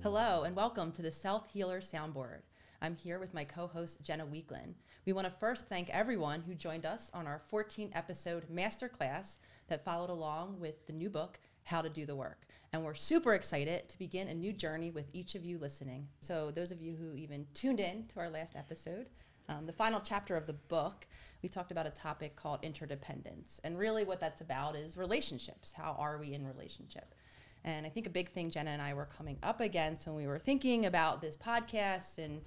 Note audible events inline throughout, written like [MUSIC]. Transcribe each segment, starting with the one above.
Hello, and welcome to the Self Healer Soundboard. I'm here with my co host, Jenna Weekland. We want to first thank everyone who joined us on our 14 episode masterclass that followed along with the new book, How to Do the Work. And we're super excited to begin a new journey with each of you listening. So, those of you who even tuned in to our last episode, um, the final chapter of the book, we talked about a topic called interdependence. And really, what that's about is relationships. How are we in relationship? And I think a big thing Jenna and I were coming up against when we were thinking about this podcast and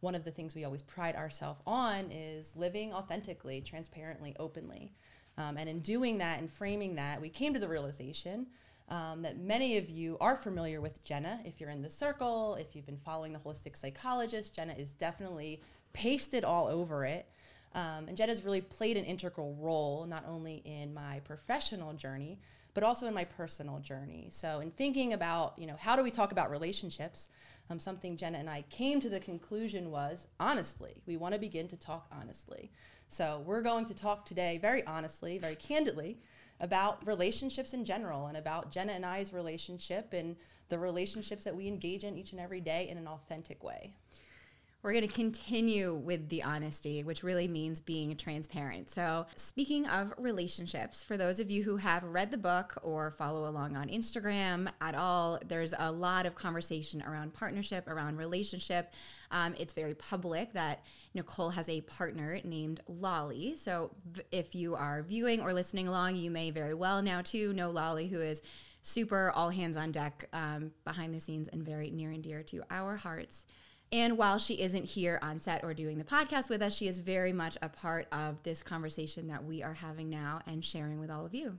one of the things we always pride ourselves on is living authentically, transparently, openly. Um, and in doing that and framing that, we came to the realization um, that many of you are familiar with Jenna. If you're in the circle, if you've been following the holistic psychologist, Jenna is definitely pasted all over it. Um, and Jenna's really played an integral role, not only in my professional journey, but also in my personal journey. So, in thinking about, you know, how do we talk about relationships, um, something Jenna and I came to the conclusion was honestly, we want to begin to talk honestly. So, we're going to talk today very honestly, very candidly about relationships in general and about Jenna and I's relationship and the relationships that we engage in each and every day in an authentic way. We're going to continue with the honesty, which really means being transparent. So, speaking of relationships, for those of you who have read the book or follow along on Instagram at all, there's a lot of conversation around partnership, around relationship. Um, it's very public that Nicole has a partner named Lolly. So, if you are viewing or listening along, you may very well now too know Lolly, who is super all hands on deck um, behind the scenes and very near and dear to our hearts. And while she isn't here on set or doing the podcast with us, she is very much a part of this conversation that we are having now and sharing with all of you.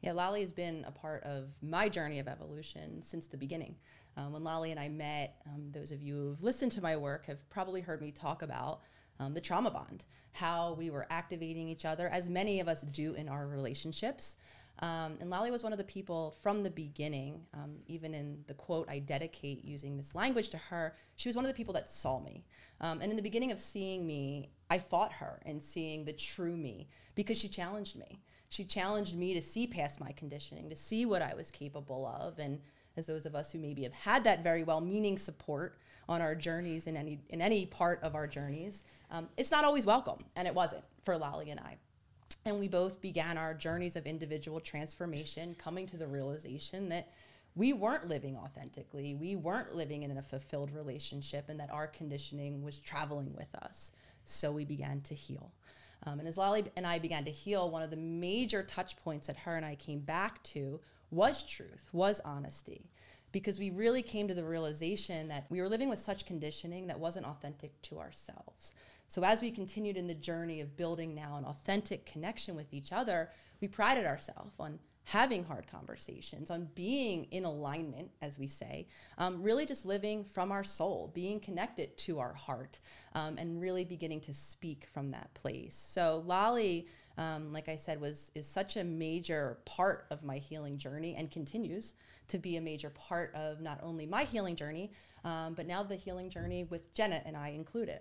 Yeah, Lolly has been a part of my journey of evolution since the beginning. Um, when Lolly and I met, um, those of you who've listened to my work have probably heard me talk about um, the trauma bond, how we were activating each other, as many of us do in our relationships. Um, and Lolly was one of the people from the beginning, um, even in the quote I dedicate using this language to her, she was one of the people that saw me. Um, and in the beginning of seeing me, I fought her and seeing the true me because she challenged me. She challenged me to see past my conditioning, to see what I was capable of. And as those of us who maybe have had that very well meaning support on our journeys in any, in any part of our journeys, um, it's not always welcome. And it wasn't for Lolly and I. And we both began our journeys of individual transformation, coming to the realization that we weren't living authentically. We weren't living in a fulfilled relationship, and that our conditioning was traveling with us. So we began to heal. Um, and as Lolly and I began to heal, one of the major touch points that her and I came back to was truth, was honesty, because we really came to the realization that we were living with such conditioning that wasn't authentic to ourselves. So as we continued in the journey of building now an authentic connection with each other, we prided ourselves on having hard conversations, on being in alignment, as we say, um, really just living from our soul, being connected to our heart, um, and really beginning to speak from that place. So Lolly, um, like I said, was is such a major part of my healing journey and continues to be a major part of not only my healing journey, um, but now the healing journey with Jenna and I included.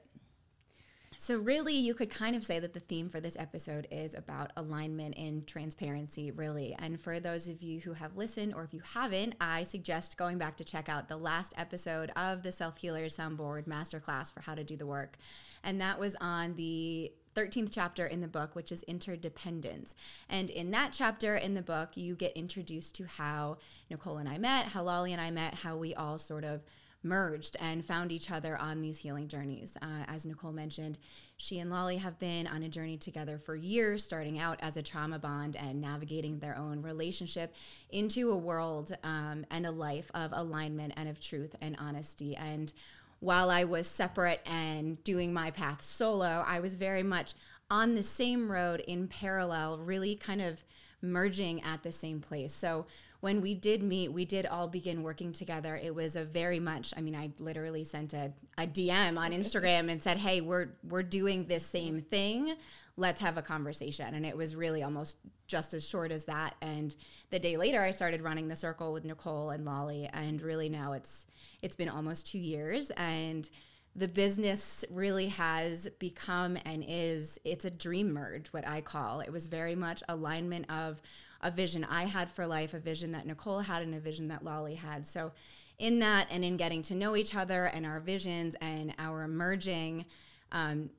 So, really, you could kind of say that the theme for this episode is about alignment and transparency, really. And for those of you who have listened, or if you haven't, I suggest going back to check out the last episode of the Self Healer Soundboard Masterclass for how to do the work. And that was on the 13th chapter in the book, which is interdependence. And in that chapter in the book, you get introduced to how Nicole and I met, how Lolly and I met, how we all sort of merged and found each other on these healing journeys. Uh, as Nicole mentioned, she and Lolly have been on a journey together for years, starting out as a trauma bond and navigating their own relationship into a world um, and a life of alignment and of truth and honesty. And while I was separate and doing my path solo, I was very much on the same road in parallel, really kind of merging at the same place. So when we did meet, we did all begin working together. It was a very much, I mean, I literally sent a, a DM on Instagram and said, Hey, we're we're doing this same thing. Let's have a conversation. And it was really almost just as short as that. And the day later I started running the circle with Nicole and Lolly. And really now it's it's been almost two years and the business really has become and is it's a dream merge what i call it was very much alignment of a vision I had for life, a vision that Nicole had, and a vision that Lolly had. So in that and in getting to know each other and our visions and our merging, um,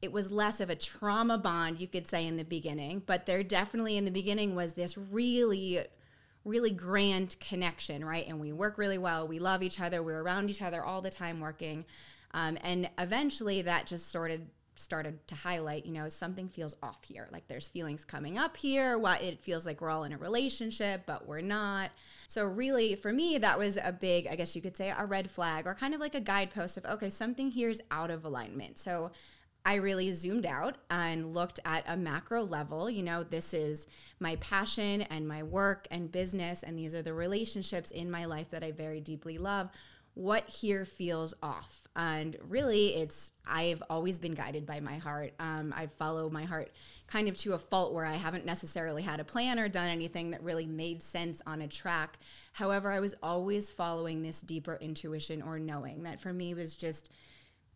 it was less of a trauma bond, you could say, in the beginning. But there definitely in the beginning was this really, really grand connection, right? And we work really well. We love each other. We're around each other all the time working. Um, and eventually that just started started to highlight, you know, something feels off here. Like there's feelings coming up here. What it feels like we're all in a relationship, but we're not. So really, for me, that was a big, I guess you could say, a red flag or kind of like a guidepost of okay, something here is out of alignment. So I really zoomed out and looked at a macro level. You know, this is my passion and my work and business, and these are the relationships in my life that I very deeply love. What here feels off? And really, it's, I've always been guided by my heart. Um, I follow my heart kind of to a fault where I haven't necessarily had a plan or done anything that really made sense on a track. However, I was always following this deeper intuition or knowing that for me was just,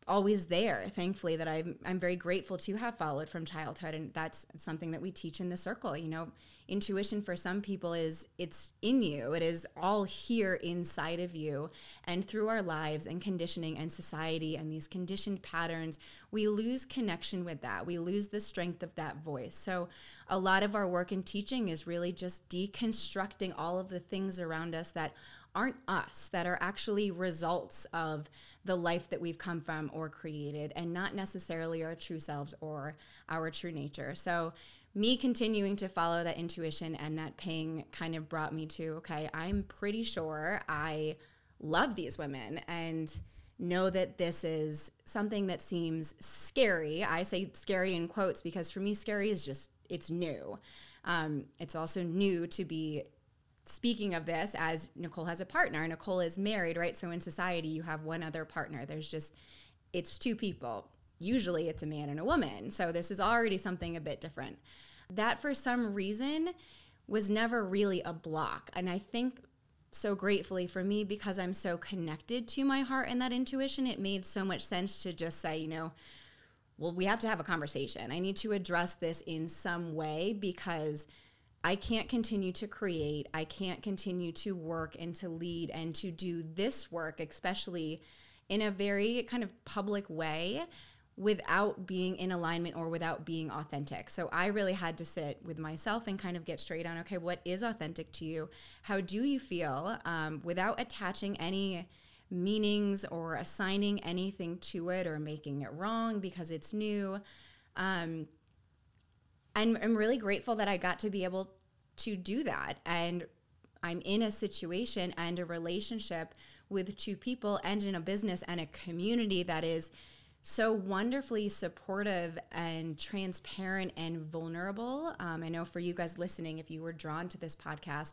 always there thankfully that I'm, I'm very grateful to have followed from childhood. And that's something that we teach in the circle. You know intuition for some people is it's in you. It is all here inside of you. And through our lives and conditioning and society and these conditioned patterns we lose connection with that. We lose the strength of that voice. So a lot of our work in teaching is really just deconstructing all of the things around us that aren't us, that are actually results of the life that we've come from or created, and not necessarily our true selves or our true nature. So, me continuing to follow that intuition and that ping kind of brought me to okay, I'm pretty sure I love these women and know that this is something that seems scary. I say scary in quotes because for me, scary is just, it's new. Um, it's also new to be speaking of this as Nicole has a partner, Nicole is married, right? So in society, you have one other partner. There's just, it's two people. Usually it's a man and a woman. So this is already something a bit different. That for some reason was never really a block. And I think so gratefully for me because I'm so connected to my heart and that intuition, it made so much sense to just say, you know, well, we have to have a conversation. I need to address this in some way because I can't continue to create, I can't continue to work and to lead and to do this work, especially in a very kind of public way without being in alignment or without being authentic. So I really had to sit with myself and kind of get straight on okay, what is authentic to you? How do you feel um, without attaching any meanings or assigning anything to it or making it wrong because it's new? Um, I'm, I'm really grateful that I got to be able to do that. And I'm in a situation and a relationship with two people and in a business and a community that is so wonderfully supportive and transparent and vulnerable. Um, I know for you guys listening, if you were drawn to this podcast,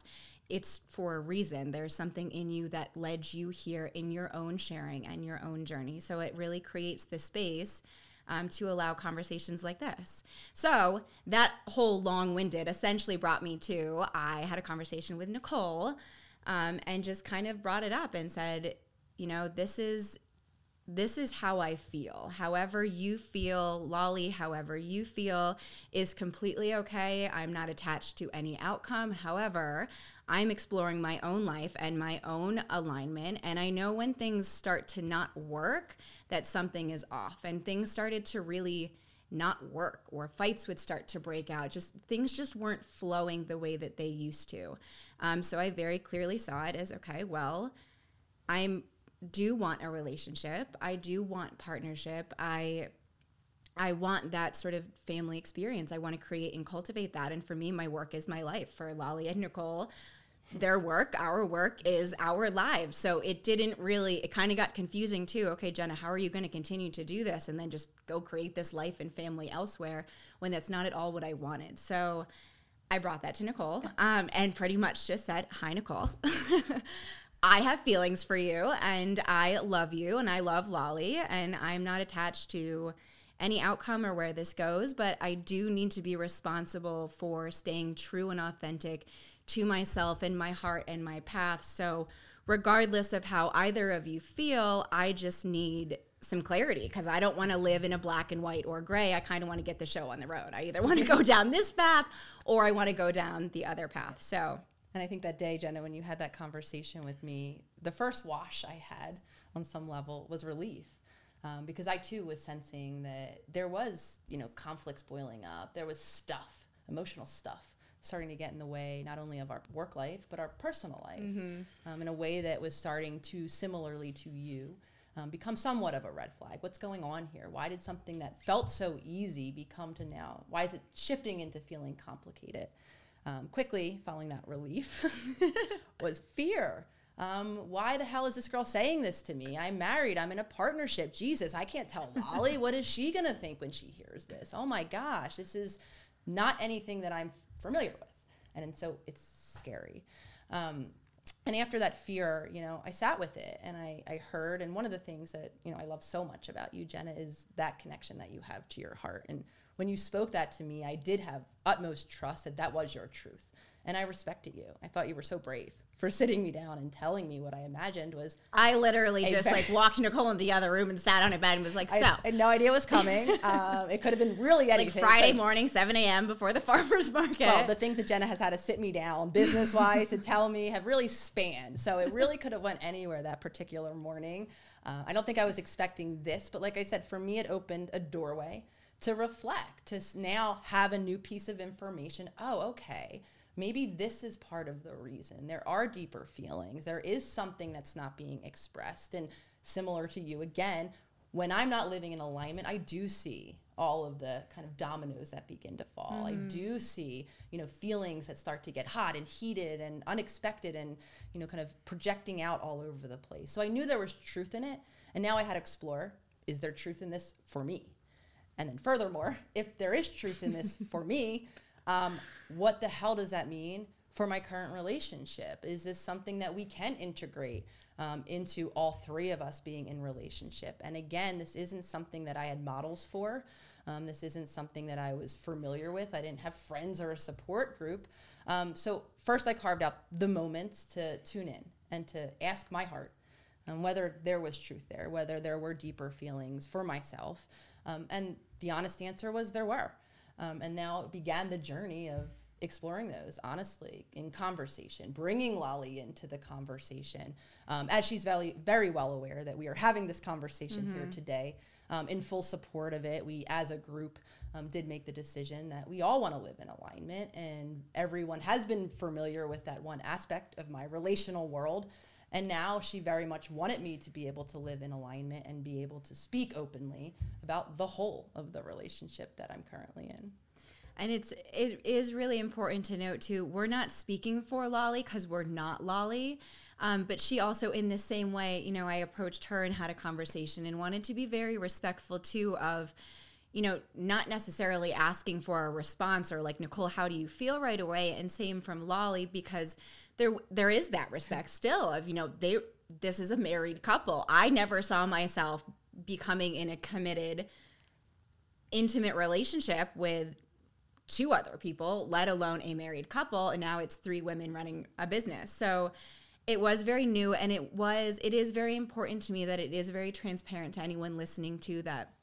it's for a reason. There's something in you that led you here in your own sharing and your own journey. So it really creates the space um, to allow conversations like this. So that whole long winded essentially brought me to I had a conversation with Nicole um, and just kind of brought it up and said, you know, this is this is how I feel. However you feel, Lolly, however you feel is completely okay. I'm not attached to any outcome. However, I'm exploring my own life and my own alignment. And I know when things start to not work, that something is off. And things started to really not work, or fights would start to break out. Just things just weren't flowing the way that they used to. Um, so I very clearly saw it as okay, well, I do want a relationship. I do want partnership. I I want that sort of family experience. I want to create and cultivate that. And for me, my work is my life. For Lolly and Nicole, their work, our work is our lives. So it didn't really, it kind of got confusing too. Okay, Jenna, how are you going to continue to do this and then just go create this life and family elsewhere when that's not at all what I wanted? So I brought that to Nicole um, and pretty much just said, Hi, Nicole. [LAUGHS] I have feelings for you and I love you and I love Lolly and I'm not attached to any outcome or where this goes, but I do need to be responsible for staying true and authentic to myself and my heart and my path. So, regardless of how either of you feel, I just need some clarity because I don't want to live in a black and white or gray. I kind of want to get the show on the road. I either want to [LAUGHS] go down this path or I want to go down the other path. So, And I think that day, Jenna, when you had that conversation with me, the first wash I had on some level was relief. Um, because I too was sensing that there was, you know, conflicts boiling up. There was stuff, emotional stuff, starting to get in the way not only of our work life but our personal life, mm-hmm. um, in a way that was starting to, similarly to you, um, become somewhat of a red flag. What's going on here? Why did something that felt so easy become to now? Why is it shifting into feeling complicated? Um, quickly, following that relief, [LAUGHS] was fear. Um, why the hell is this girl saying this to me? I'm married. I'm in a partnership. Jesus, I can't tell [LAUGHS] Lolly. what is she going to think when she hears this? Oh my gosh, this is not anything that I'm familiar with. And, so it's scary. Um, and after that fear, you know, I sat with it and I, I heard. And one of the things that, you know, I love so much about you, Jenna, is that connection that you have to your heart. And when you spoke that to me, I did have utmost trust that that was your truth. And I respected you. I thought you were so brave for sitting me down and telling me what I imagined was. I literally just like walked Nicole in the other room and sat on a bed and was like, "So." I, I had no idea was coming. [LAUGHS] um, it could have been really anything. Like Friday morning, seven a.m. before the [LAUGHS] farmers market. Well, the things that Jenna has had to sit me down business wise to tell me have really spanned. So it really could have went anywhere that particular morning. Uh, I don't think I was expecting this, but like I said, for me, it opened a doorway to reflect, to now have a new piece of information. Oh, okay maybe this is part of the reason. There are deeper feelings. There is something that's not being expressed. And similar to you, again, when I'm not living in alignment, I do see all of the kind of dominoes that begin to fall. Mm. I mm-hmm. do see, you know, feelings that start to get hot and heated and unexpected and, you know, kind of projecting out all over the place. So I knew there was truth in it. And now I had to explore is there truth in this for me? And then, furthermore, if there is truth in this [LAUGHS] for me, um, what the hell does that mean for my current relationship? Is this something that we can integrate um, into all three of us being in relationship? And again, this isn't something that I had models for. Um, this isn't something that I was familiar with. I didn't have friends or a support group. Um, so first, I carved out the moments to tune in and to ask my heart um, whether there was truth there, whether there were deeper feelings for myself. Um, and the honest answer was there were. Um, and now it began the journey of exploring those honestly in conversation, bringing Lolly into the conversation, um, as she's very, very well aware that we are having this conversation mm-hmm. here today. Um, in full support of it, we as a group um, did make the decision that we all want to live in alignment, and everyone has been familiar with that one aspect of my relational world. And now she very much wanted me to be able to live in alignment and be able to speak openly about the whole of the relationship that I'm currently in. And it's it is really important to note too. We're not speaking for Lolly because we're not Lolly. Um, but she also, in the same way, you know, I approached her and had a conversation and wanted to be very respectful too of, you know, not necessarily asking for a response or like Nicole, how do you feel right away, and same from Lolly because there there is that respect still of you know they this is a married couple. I never saw myself becoming in a committed intimate relationship with two other people, let alone a married couple, and now it's three women running a business. So it was very new and it was it is very important to me that it is very transparent to anyone listening to that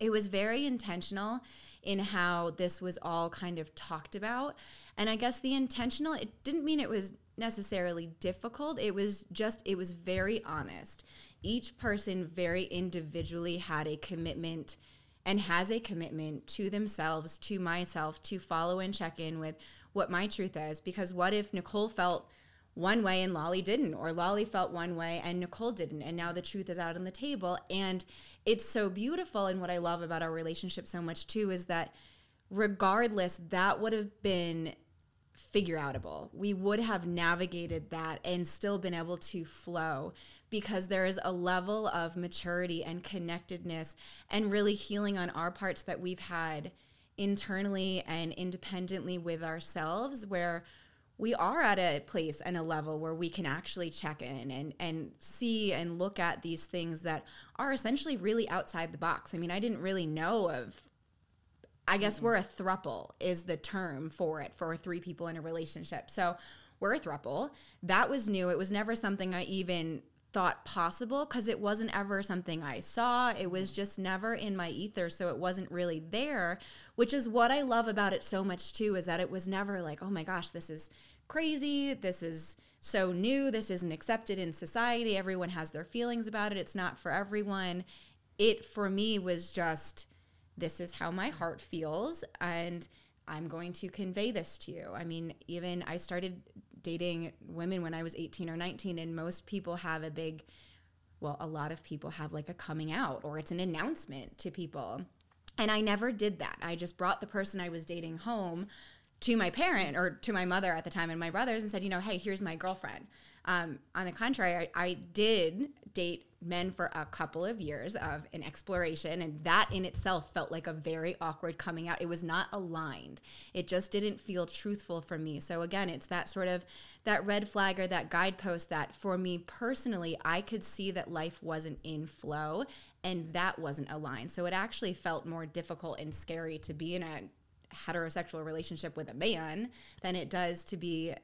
it was very intentional in how this was all kind of talked about and i guess the intentional it didn't mean it was necessarily difficult. It was just, it was very honest. Each person very individually had a commitment and has a commitment to themselves, to myself, to follow and check in with what my truth is. Because what if Nicole felt one way and Lolly didn't, or Lolly felt one way and Nicole didn't, and now the truth is out on the table. And it's so beautiful. And what I love about our relationship so much too is that regardless, that would have been figure outable. We would have navigated that and still been able to flow because there is a level of maturity and connectedness and really healing on our parts that we've had internally and independently with ourselves where we are at a place and a level where we can actually check in and, and see and look at these things that are essentially really outside the box. I mean, I didn't really know of I guess mm-hmm. we're a throuple is the term for it for three people in a relationship. So we're a throuple. That was new. It was never something I even thought possible because it wasn't ever something I saw. It was just never in my ether. So it wasn't really there, which is what I love about it so much too, is that it was never like, oh my gosh, this is crazy. This is so new. This isn't accepted in society. Everyone has their feelings about it. It's not for everyone. It for me was just this is how my heart feels and I'm going to convey this to you. I mean, even I started dating women when I was 18 or 19 and most people have a big well, a lot of people have like a coming out or it's an announcement to people. And I never did that. I just brought the person I was dating home to my parent or to my mother at the time and my brothers and said, you know, hey, here's my girlfriend. Um, on the contrary, I, I, did date men for a couple of years of an exploration, and that in itself felt like a very awkward coming out. It was not aligned. It just didn't feel truthful for me. So again, it's that sort of that red flag or that guidepost that for me personally, I could see that life wasn't in flow and that wasn't aligned. So it actually felt more difficult and scary to be in a heterosexual relationship with a man than it does to be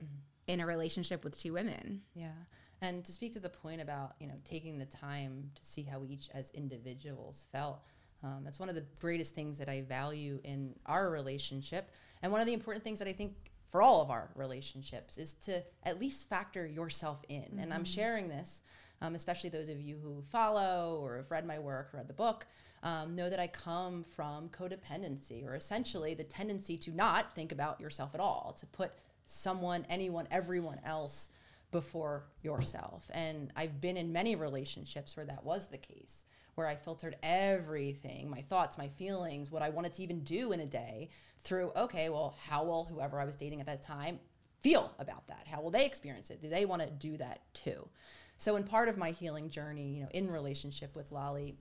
in a relationship with two women. Yeah. And to speak to the point about, you know, taking the time to see how we each as individuals felt, um, that's one of the greatest things that I value in our relationship. And one of the important things that I think for all of our relationships is to at least factor yourself in. Mm-hmm. And I'm mm-hmm. sharing this, um, especially those of you who follow or have read my work, or read the book, um, know that I come from codependency, or essentially the tendency to not think about yourself at all, to put someone, anyone, everyone else before yourself. And I've been in many relationships where that was the case, where I filtered everything my thoughts, my feelings, what I wanted to even do in a day through, okay, well, how will whoever I was dating at that time feel about that? How will they experience it? Do they want to do that too? So, in part of my healing journey, you know, in relationship with Lolly,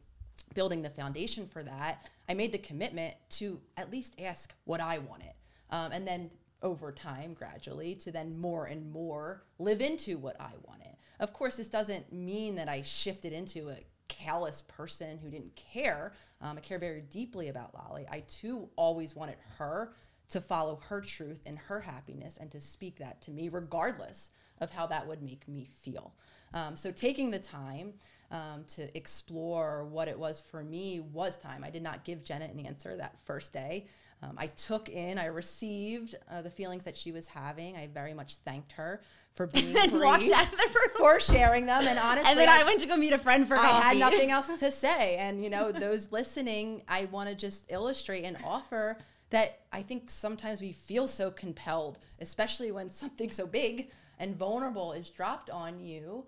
building the foundation for that, I made the commitment to at least ask what I wanted. Um, and then over time, gradually, to then more and more live into what I wanted. Of course, this doesn't mean that I shifted into a callous person who didn't care. Um, I care very deeply about Lolly. I too always wanted her to follow her truth and her happiness and to speak that to me, regardless of how that would make me feel. Um, so, taking the time um, to explore what it was for me was time. I did not give Jenna an answer that first day. Um, I took in, I received uh, the feelings that she was having. I very much thanked her for [LAUGHS] being and walked out of the room [LAUGHS] for sharing them. And honestly, [LAUGHS] and then I, I, went to go meet a friend for I coffee. had nothing else to say. And you know, those listening, I want to just illustrate and offer that I think sometimes we feel so compelled, especially when something so big and vulnerable is dropped on you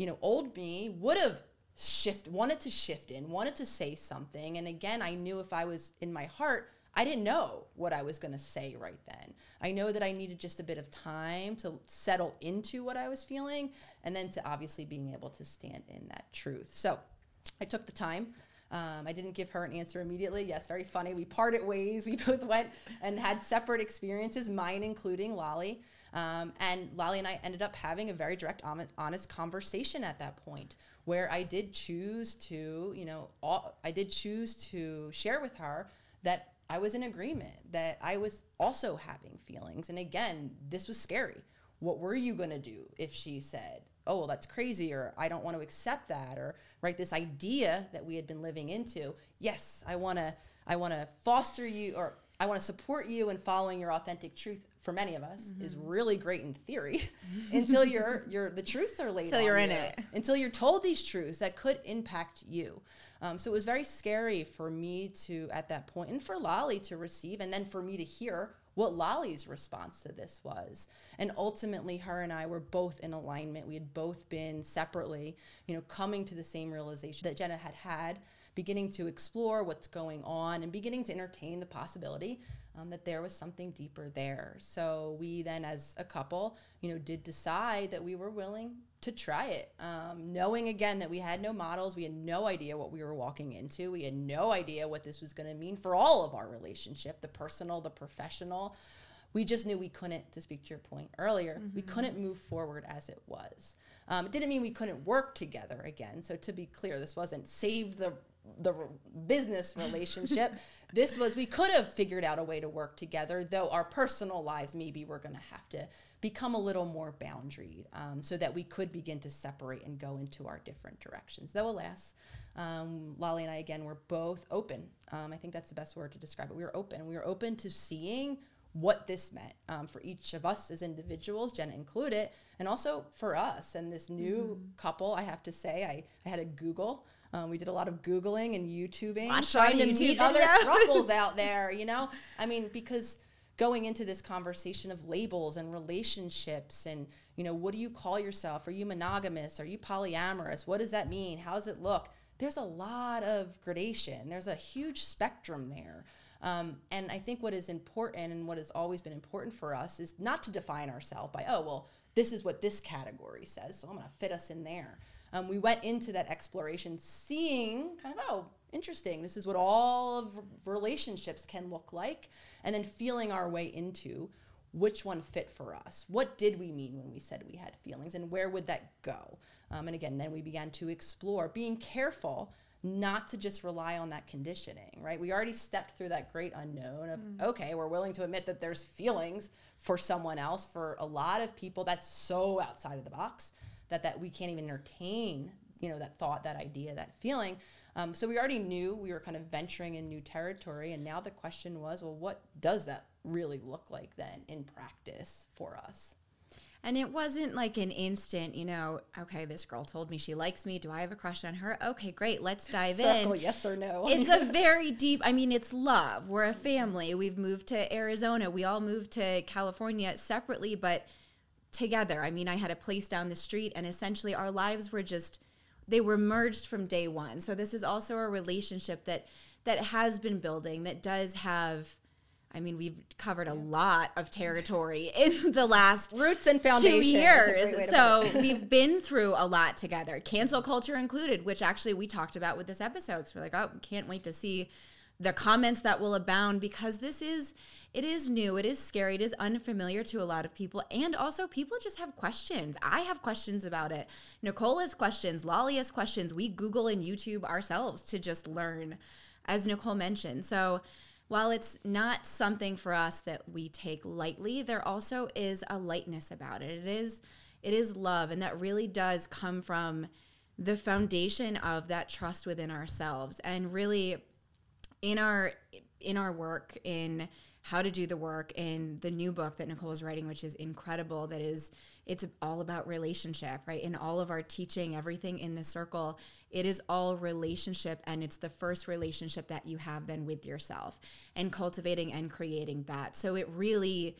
you know, old me would have shift wanted to shift in, wanted to say something. And again, I knew if I was in my heart, I didn't know what I was going to say right then. I know that I needed just a bit of time to settle into what I was feeling and then to obviously being able to stand in that truth. So I took the time. Um, I didn't give her an answer immediately. Yes, very funny. We parted ways. [LAUGHS] We both went and had separate experiences, mine including Lolly. Um, and Lolly and I ended up having a very direct, honest conversation at that point where I did choose to, you know, all, I did choose to share with her that I was in agreement, that I was also having feelings. And again, this was scary. What were you going to do if she said, oh, well, that's crazy, or I don't want to accept that, or right, this idea that we had been living into? Yes, I want to. I want to foster you, or I want to support you in following your authentic truth for many of us mm-hmm. is really great in theory [LAUGHS] until you're you're the truths are laid until you're in you, it. Until you're told these truths that could impact you. Um, so it was very scary for me to at that point and for lolly to receive and then for me to hear what lolly's response to this was. And ultimately her and i were both in alignment. We had both been separately you know coming to the same realization that jenna had had beginning to explore what's going on and beginning to entertain the possibility um, that there was something deeper there. So we then, as a couple, you know, did decide that we were willing to try it, um, knowing again that we had no models, we had no idea what we were walking into, we had no idea what this was going to mean for all of our relationship, the personal, the professional. We just knew we couldn't, to speak to your point earlier, mm-hmm. we couldn't move forward as it was. Um, it didn't mean we couldn't work together again. So to be clear, this wasn't save the the business relationship. [LAUGHS] this was we could have figured out a way to work together, though our personal lives maybe we're going to have to become a little more boundaried um, so that we could begin to separate and go into our different directions. Though, alas, um, Lolly and I again were both open. Um, I think that's the best word to describe it. We were open. We were open to seeing what this meant um, for each of us as individuals, Jenna included, and also for us and this new mm. couple. I have to say, I, I had a Google. Um, we did a lot of Googling and YouTubing, trying to YouTube meet videos. other [LAUGHS] couples out there, you know? I mean, because going into this conversation of labels and relationships and, you know, what do you call yourself? Are you monogamous? Are you polyamorous? What does that mean? How does it look? There's a lot of gradation, there's a huge spectrum there. Um, and I think what is important and what has always been important for us is not to define ourselves by, oh, well, this is what this category says, so I'm going to fit us in there. Um, we went into that exploration seeing kind of, oh, interesting, this is what all of relationships can look like, and then feeling our way into which one fit for us. What did we mean when we said we had feelings, and where would that go? Um, and again, then we began to explore, being careful not to just rely on that conditioning, right? We already stepped through that great unknown of, mm. okay, we're willing to admit that there's feelings for someone else. For a lot of people, that's so outside of the box that, that we can't even entertain, you know, that thought, that idea, that feeling. Um, so we already knew we were kind of venturing in new territory. And now the question was, well, what does that really look like then in practice for us? And it wasn't like an instant, you know, okay, this girl told me she likes me. Do I have a crush on her? Okay, great. Let's dive Circle, in. Yes or no. it's a [LAUGHS] very deep, I mean, it's love. We're a family. We've moved to Arizona. We all moved to California separately, but together. I mean, I had a place down the street, and essentially our lives were just, they were merged from day one. So this is also a relationship that that has been building that does have I mean, we've covered a lot of territory [LAUGHS] in the last roots and foundations. Two years. So we've been through a lot together, cancel culture included, which actually we talked about with this episode. So we're like, oh, can't wait to see the comments that will abound because this is it is new, it is scary, it is unfamiliar to a lot of people, and also people just have questions. I have questions about it. Nicole has questions, Lolly has questions. We Google and YouTube ourselves to just learn, as Nicole mentioned. So while it's not something for us that we take lightly, there also is a lightness about it. It is it is love and that really does come from the foundation of that trust within ourselves and really in our in our work in how to do the work in the new book that Nicole is writing, which is incredible. That is, it's all about relationship, right? In all of our teaching, everything in the circle, it is all relationship. And it's the first relationship that you have then with yourself and cultivating and creating that. So it really,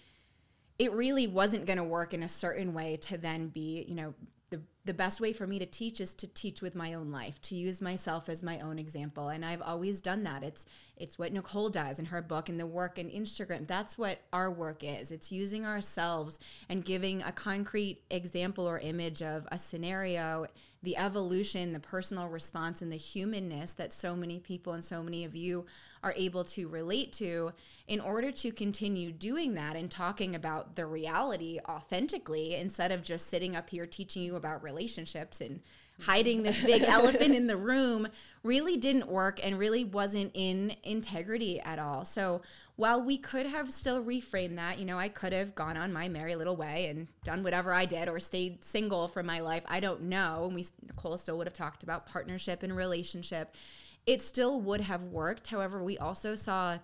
it really wasn't going to work in a certain way to then be, you know, the, the best way for me to teach is to teach with my own life to use myself as my own example. And i've always done that. It's it's what nicole does in her book and the work in instagram. That's what our work is. It's using ourselves and giving a concrete example or image of a scenario the evolution, the personal response, and the humanness that so many people and so many of you are able to relate to in order to continue doing that and talking about the reality authentically instead of just sitting up here teaching you about relationships and hiding this big [LAUGHS] elephant in the room really didn't work and really wasn't in integrity at all. So while we could have still reframed that, you know, I could have gone on my merry little way and done whatever I did or stayed single for my life. I don't know. And we Nicole still would have talked about partnership and relationship. It still would have worked. However, we also saw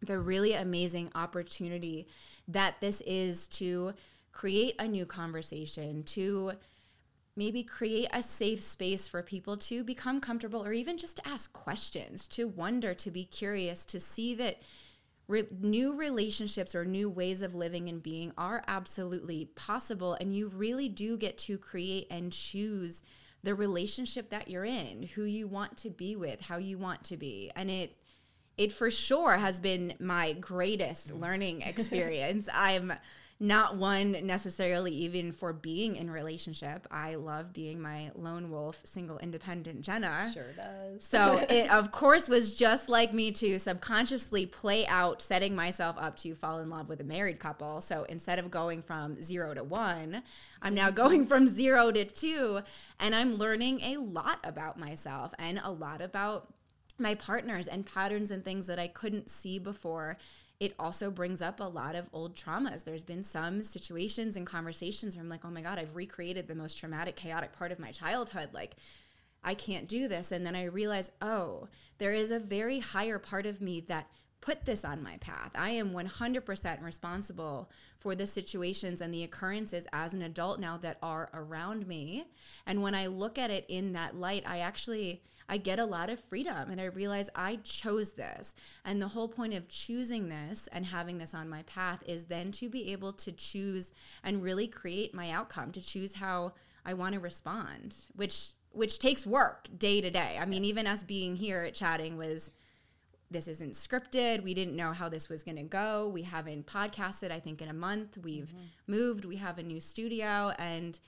the really amazing opportunity that this is to create a new conversation, to maybe create a safe space for people to become comfortable or even just to ask questions, to wonder, to be curious, to see that re- new relationships or new ways of living and being are absolutely possible. And you really do get to create and choose the relationship that you're in, who you want to be with, how you want to be. And it, it for sure has been my greatest learning [LAUGHS] experience. I'm not one necessarily even for being in relationship. I love being my lone wolf, single, independent Jenna. Sure does. So [LAUGHS] it of course was just like me to subconsciously play out setting myself up to fall in love with a married couple. So instead of going from zero to one, I'm now mm-hmm. going from zero to two, and I'm learning a lot about myself and a lot about my partners and patterns and things that I couldn't see before it also brings up a lot of old traumas. There's been some situations and conversations where I'm like, oh my God, I've recreated the most traumatic, chaotic part of my childhood. Like, I can't do this. And then I realize, oh, there is a very higher part of me that put this on my path. I am 100% responsible for the situations and the occurrences as an adult now that are around me. And when I look at it in that light, I actually I get a lot of freedom and I realize I chose this. And the whole point of choosing this and having this on my path is then to be able to choose and really create my outcome, to choose how I want to respond, which which takes work day to day. I mean, even us being here at chatting was this isn't scripted. We didn't know how this was going to go. We haven't podcasted, I think, in a month. We've mm-hmm. moved. We have a new studio. And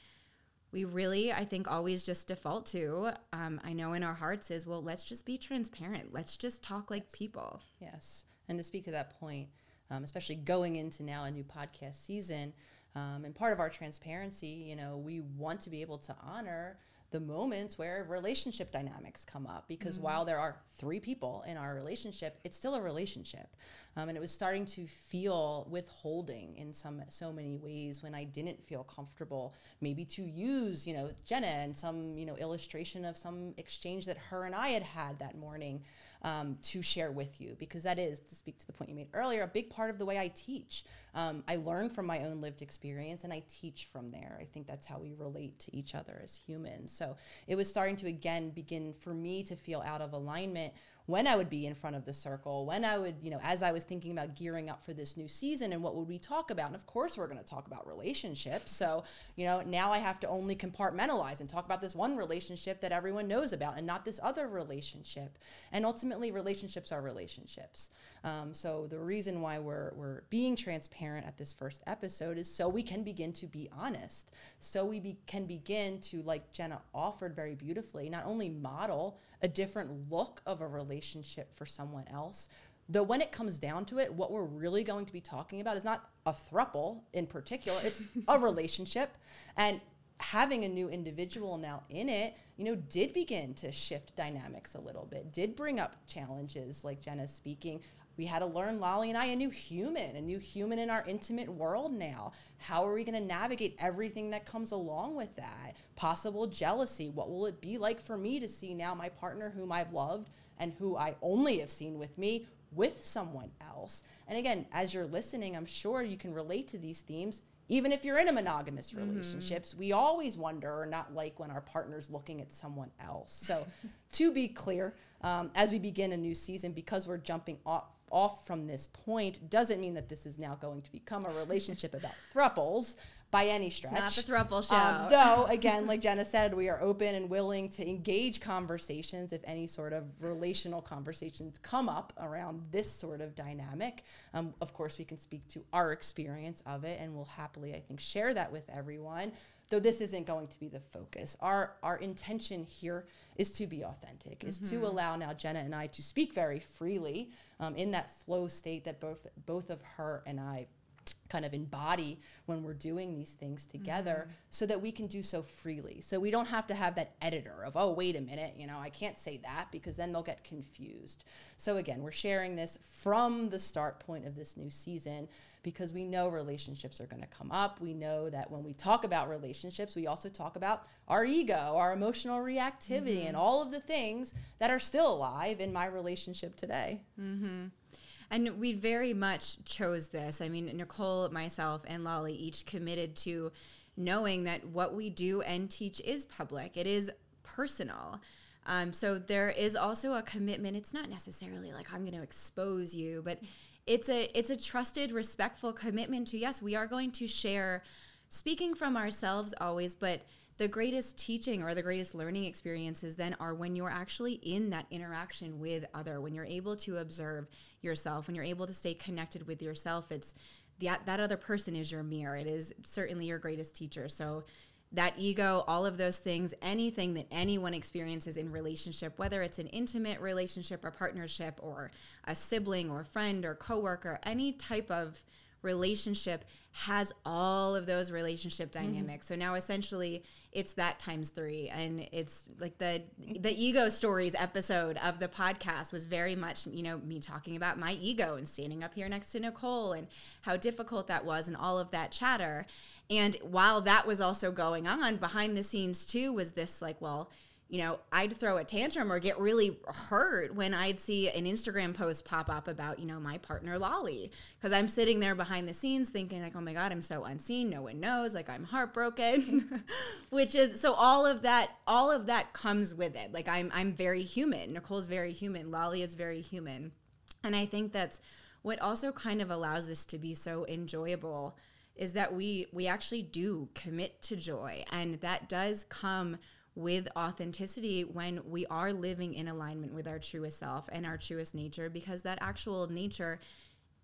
we really, I think, always just default to, um, I know in our hearts is, well, let's just be transparent. Let's just talk like yes. people. Yes. And to speak to that point, um, especially going into now a new podcast season, um, and part of our transparency, you know, we want to be able to honor the moments where relationship dynamics come up because mm-hmm. while there are three people in our relationship it's still a relationship um, and it was starting to feel withholding in some so many ways when i didn't feel comfortable maybe to use you know jenna and some you know illustration of some exchange that her and i had had that morning um, to share with you because that is to speak to the point you made earlier a big part of the way i teach. Um, i learn from my own lived experience and i teach from there. I think that's how we relate to each other as humans. So it was starting to again begin for me to feel out of alignment when I would be in front of the circle, when I would, you know, as I was thinking about gearing up for this new season and what would we talk about? And of course, we're going to talk about relationships. So, you know, now I have to only compartmentalize and talk about this one relationship that everyone knows about and not this other relationship. And ultimately, relationships are relationships. Um, so the reason why we're, we're being transparent at this first episode is so we can begin to be honest. So we be, can begin to, like Jenna offered very beautifully, not only model a different look of a relationship for someone else. Though when it comes down to it, what we're really going to be talking about is not a throuple in particular, it's a [LAUGHS] relationship. And having a new individual now in it, you know, did begin to shift dynamics a little bit, did bring up challenges like Jenna's speaking. We had to learn, Lolly and I, a new human, a new human in our intimate world now. How are we going to navigate everything that comes along with that? Possible jealousy. What will it be like for me to see now my partner, whom I've loved and who I only have seen with me, with someone else? And again, as you're listening, I'm sure you can relate to these themes even if you're in a monogamous mm-hmm. relationships we always wonder or not like when our partner's looking at someone else so [LAUGHS] to be clear um, as we begin a new season because we're jumping off off from this point doesn't mean that this is now going to become a relationship about [LAUGHS] throuples by any stretch. It's not the throuple show. Um, though, [LAUGHS] again, like Jenna said, we are open and willing to engage conversations if any sort of relational conversations come up around this sort of dynamic. Um, of course, we can speak to our experience of it, and we'll happily, I think, share that with everyone. Though this isn't going to be the focus. Our our intention here is to be authentic, is mm-hmm. to allow now Jenna and I to speak very freely um, in that flow state that both both of her and I kind of embody when we're doing these things together mm-hmm. so that we can do so freely. So we don't have to have that editor of, oh, wait a minute, you know, I can't say that because then they'll get confused. So again, we're sharing this from the start point of this new season because we know relationships are going to come up. We know that when we talk about relationships, we also talk about our ego, our emotional reactivity, mm-hmm. and all of the things that are still alive in my relationship today. Mm-hmm. And we very much chose this. I mean, Nicole, myself, and Lolly each committed to knowing that what we do and teach is public, it is personal. Um, so there is also a commitment. It's not necessarily like I'm going to expose you, but it's a it's a trusted, respectful commitment to yes, we are going to share, speaking from ourselves always, but the greatest teaching or the greatest learning experiences then are when you're actually in that interaction with other when you're able to observe yourself when you're able to stay connected with yourself. It's that that other person is your mirror. It is certainly your greatest teacher. So that ego all of those things anything that anyone experiences in relationship whether it's an intimate relationship or partnership or a sibling or friend or coworker any type of relationship has all of those relationship mm-hmm. dynamics. Mm-hmm. So now essentially it's that times 3 and it's like the the ego stories episode of the podcast was very much, you know, me talking about my ego and standing up here next to Nicole and how difficult that was and all of that chatter. And while that was also going on behind the scenes too was this like, well, you know, I'd throw a tantrum or get really hurt when I'd see an Instagram post pop up about, you know, my partner Lolly. Because I'm sitting there behind the scenes thinking, like, oh my God, I'm so unseen. No one knows. Like, I'm heartbroken. [LAUGHS] Which is so all of that, all of that comes with it. Like, I'm, I'm very human. Nicole's very human. Lolly is very human. And I think that's what also kind of allows this to be so enjoyable is that we we actually do commit to joy and that does come with authenticity when we are living in alignment with our truest self and our truest nature because that actual nature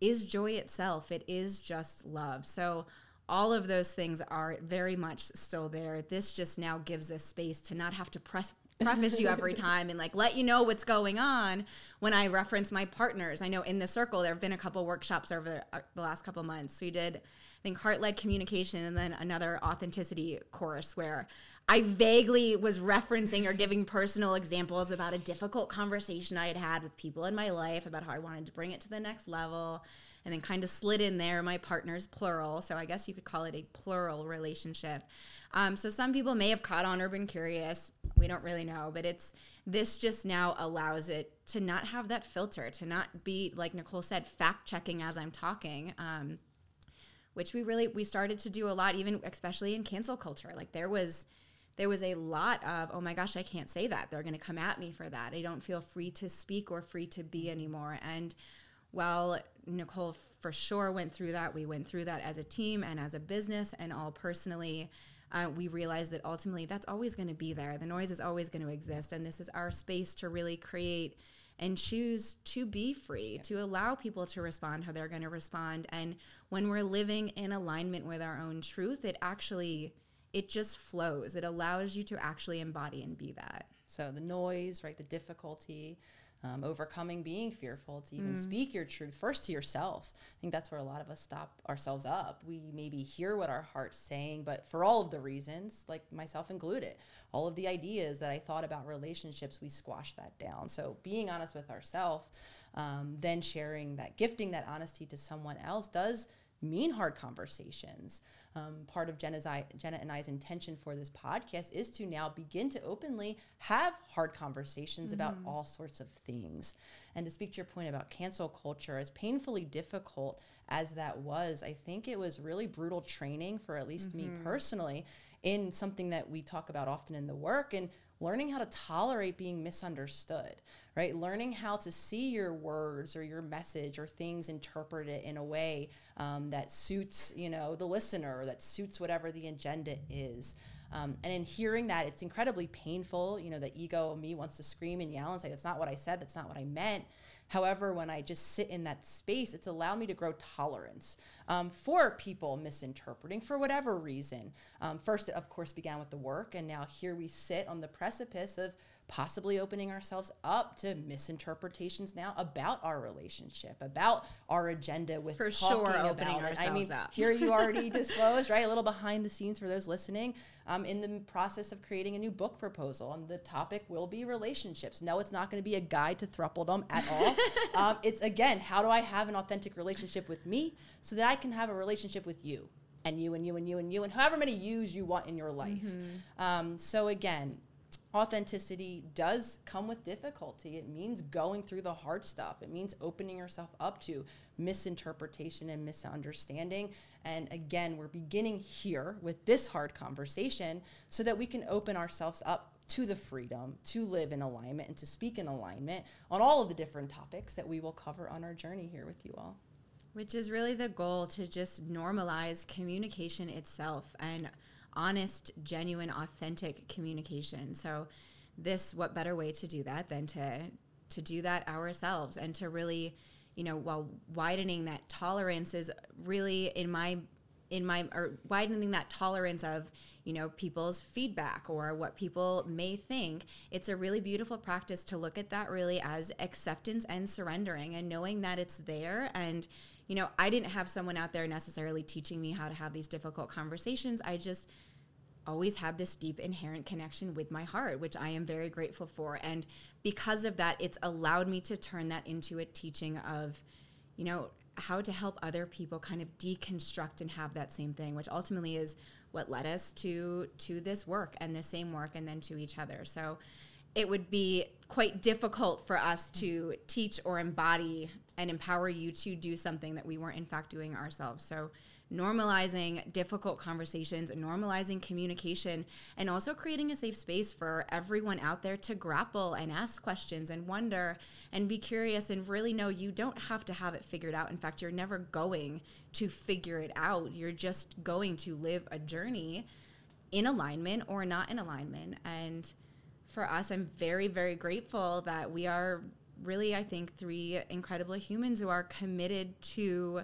is joy itself. It is just love. So all of those things are very much still there. This just now gives us space to not have to press preface you every [LAUGHS] time and like let you know what's going on when I reference my partners. I know in the circle there have been a couple workshops over the, uh, the last couple months. We did I think heart led communication and then another authenticity course where I vaguely was referencing or giving personal examples about a difficult conversation I had had with people in my life about how I wanted to bring it to the next level. And then kind of slid in there my partner's plural. So I guess you could call it a plural relationship. Um, so some people may have caught on or been curious. We don't really know, but it's this just now allows it to not have that filter, to not be, like Nicole said, fact checking as I'm talking. Um, which we really we started to do a lot even especially in cancel culture like there was there was a lot of, oh my gosh, I can't say that. They're going to come at me for that. I don't feel free to speak or free to be anymore. And while Nicole for sure went through that, we went through that as a team and as a business and all personally. Uh, we realized that ultimately that's always going to be there. The noise is always going to exist. And this is our space to really create and choose to be free, to allow people to respond how they're going to respond. And when we're living in alignment with our own truth, it actually it just flows. It allows you to actually embody and be that. So the noise, right, the difficulty, um, overcoming being fearful to even mm. speak your truth first to yourself. I think that's where a lot of us stop ourselves up. We maybe hear what our heart's saying, but for all of the reasons, like myself included, all of the ideas that I thought about relationships, we squash that down. So being honest with ourselves, um, then sharing that, gifting that honesty to someone else does mean hard conversations. Um, part of Jenna's, Jenna and I's intention for this podcast is to now begin to openly have hard conversations mm-hmm. about all sorts of things. And to speak to your point about cancel culture, as painfully difficult as that was, I think it was really brutal training for at least mm-hmm. me personally in something that we talk about often in the work and learning how to tolerate being misunderstood, right? Learning how to see your words or your message or things interpreted in a way um, that suits, you know, the listener or that suits whatever the agenda is. Um, and in hearing that, it's incredibly painful. You know, the ego of me wants to scream and yell and say, that's not what I said, that's not what I meant. However, when I just sit in that space, it's allowed me to grow tolerance um, for people misinterpreting for whatever reason. Um, first, of course began with the work, and now here we sit on the precipice of possibly opening ourselves up to misinterpretations now about our relationship, about our agenda with for sure opening ourselves I mean, up. here you already [LAUGHS] disclosed, right? A little behind the scenes for those listening. Um, in the process of creating a new book proposal, and the topic will be relationships. No, it's not going to be a guide to throupledom at all. [LAUGHS] um, it's again, how do I have an authentic relationship with me so that I can have a relationship with you? and you and you and you and you and however many yous you want in your life. Mm-hmm. Um, so again, authenticity does come with difficulty. It means going through the hard stuff. It means opening yourself up to misinterpretation and misunderstanding. And again, we're beginning here with this hard conversation so that we can open ourselves up to the freedom to live in alignment and to speak in alignment on all of the different topics that we will cover on our journey here with you all. Which is really the goal to just normalize communication itself and honest, genuine, authentic communication. So this what better way to do that than to to do that ourselves and to really, you know, while widening that tolerance is really in my in my or widening that tolerance of you know people's feedback or what people may think it's a really beautiful practice to look at that really as acceptance and surrendering and knowing that it's there and you know i didn't have someone out there necessarily teaching me how to have these difficult conversations i just always had this deep inherent connection with my heart, which I am very grateful for. And because of that, it's allowed me to turn that into a teaching of, you know, how to help other people kind of deconstruct and have that same thing, which ultimately is what led us to to this work and the same work and then to each other. So it would be quite difficult for us to teach or embody and empower you to do something that we weren't in fact doing ourselves. So normalizing difficult conversations normalizing communication and also creating a safe space for everyone out there to grapple and ask questions and wonder and be curious and really know you don't have to have it figured out. In fact, you're never going to figure it out. You're just going to live a journey in alignment or not in alignment. And for us, I'm very, very grateful that we are really, I think, three incredible humans who are committed to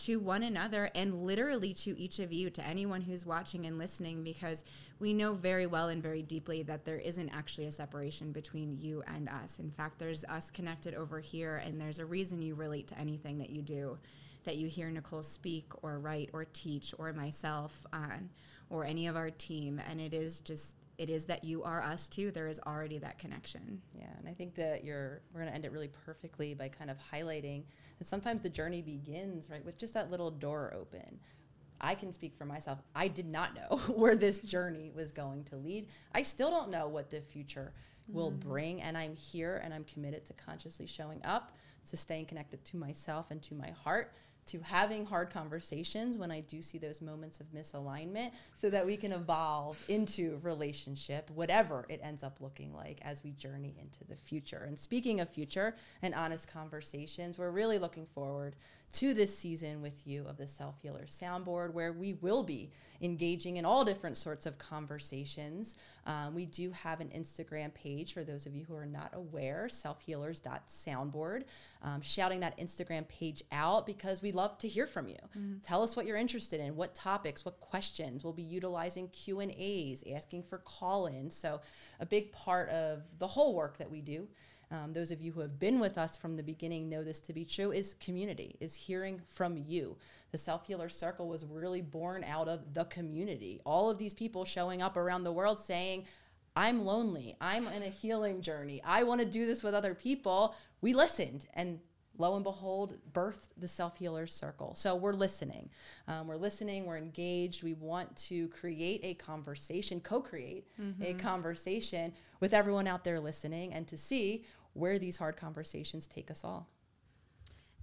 to one another and literally to each of you, to anyone who's watching and listening, because we know very well and very deeply that there isn't actually a separation between you and us. In fact, there's us connected over here, and there's a reason you relate to anything that you do, that you hear Nicole speak or write or teach or myself on or any of our team. And it is just it is that you are us too. There is already that connection. Yeah, and I think that you're we're going to end it really perfectly by kind of highlighting that sometimes the journey begins right with just that little door open. I can speak for myself. I did not know [LAUGHS] where this journey was going to lead. I still don't know what the future will mm. bring, and I'm here and I'm committed to consciously showing up, to staying connected to myself and to my heart to having hard conversations when I do see those moments of misalignment so that we can evolve into relationship, whatever it ends up looking like as we journey into the future. And speaking of future and honest conversations, we're really looking forward to this season with you of the Self Healer Soundboard, where we will be engaging in all different sorts of conversations. Um, we do have an Instagram page for those of you who are not aware, selfhealers.soundboard. Um, shouting that Instagram page out because we love to hear from you. Mm-hmm. Tell us what you're interested in, what topics, what questions. We'll be utilizing Q and A's, asking for call-ins. So a big part of the whole work that we do um, those of you who have been with us from the beginning know this to be true, is community, is hearing from you. The Self Healer Circle was really born out of the community. All of these people showing up around the world saying, I'm lonely. I'm in a healing journey. I want to do this with other people. We listened and lo and behold, birthed the self healer circle. So we're listening. Um, we're listening. We're engaged. We want to create a conversation, co create mm-hmm. a conversation with everyone out there listening and to see where these hard conversations take us all.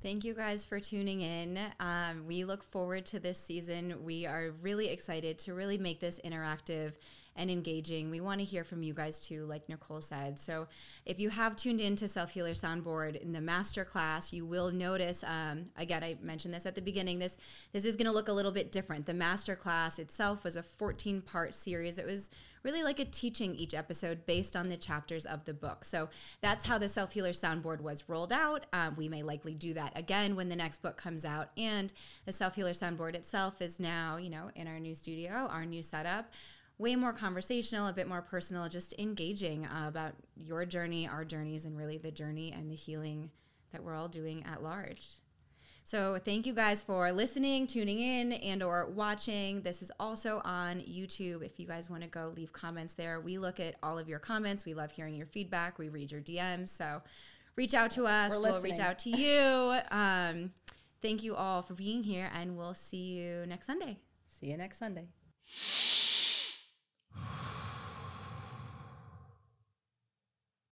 Thank you guys for tuning in. Um, we look forward to this season. We are really excited to really make this interactive and engaging. We want to hear from you guys too, like Nicole said. So if you have tuned in to Self Healer Soundboard in the master class, you will notice. Um, again, I mentioned this at the beginning. This this is going to look a little bit different. The master class itself was a 14 part series. It was really like a teaching each episode based on the chapters of the book. So that's how the Self Healer Soundboard was rolled out. Um, we may likely do that again when the next book comes out. And the Self Healer Soundboard itself is now, you know, in our new studio, our new setup way more conversational, a bit more personal, just engaging uh, about your journey, our journeys, and really the journey and the healing that we're all doing at large. So thank you guys for listening, tuning in, and or watching. This is also on YouTube. If you guys want to go leave comments there, we look at all of your comments. We love hearing your feedback. We read your DMs. So reach out to us. We'll reach out to you. [LAUGHS] Um, thank you all for being here, and we'll see you next Sunday. See you next Sunday.